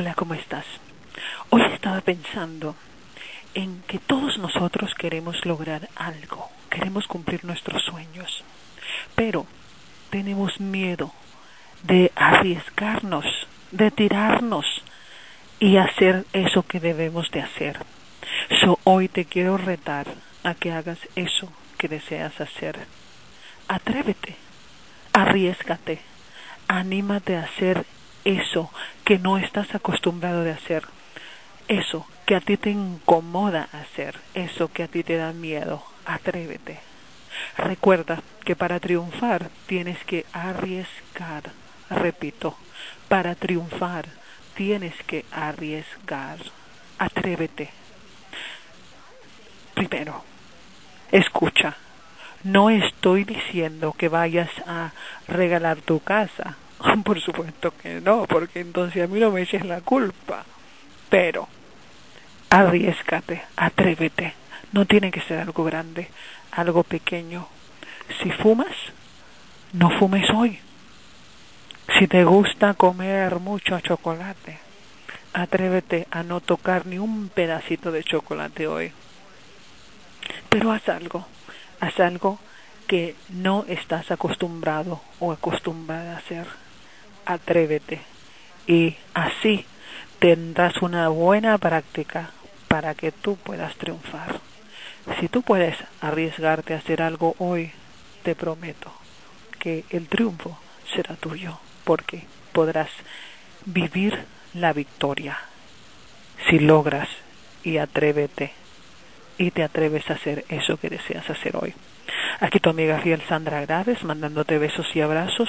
Hola, ¿cómo estás? Hoy estaba pensando en que todos nosotros queremos lograr algo, queremos cumplir nuestros sueños, pero tenemos miedo de arriesgarnos, de tirarnos y hacer eso que debemos de hacer. So, hoy te quiero retar a que hagas eso que deseas hacer. Atrévete, arriesgate, anímate a hacer eso que no estás acostumbrado de hacer eso que a ti te incomoda hacer, eso que a ti te da miedo, atrévete. Recuerda que para triunfar tienes que arriesgar. Repito, para triunfar tienes que arriesgar. Atrévete. Primero, escucha. No estoy diciendo que vayas a regalar tu casa. Por supuesto que no, porque entonces a mí no me eches la culpa. Pero arriesgate, atrévete. No tiene que ser algo grande, algo pequeño. Si fumas, no fumes hoy. Si te gusta comer mucho chocolate, atrévete a no tocar ni un pedacito de chocolate hoy. Pero haz algo, haz algo que no estás acostumbrado o acostumbrada a hacer. Atrévete. Y así tendrás una buena práctica para que tú puedas triunfar. Si tú puedes arriesgarte a hacer algo hoy, te prometo que el triunfo será tuyo, porque podrás vivir la victoria si logras y atrévete y te atreves a hacer eso que deseas hacer hoy. Aquí tu amiga fiel Sandra Graves mandándote besos y abrazos.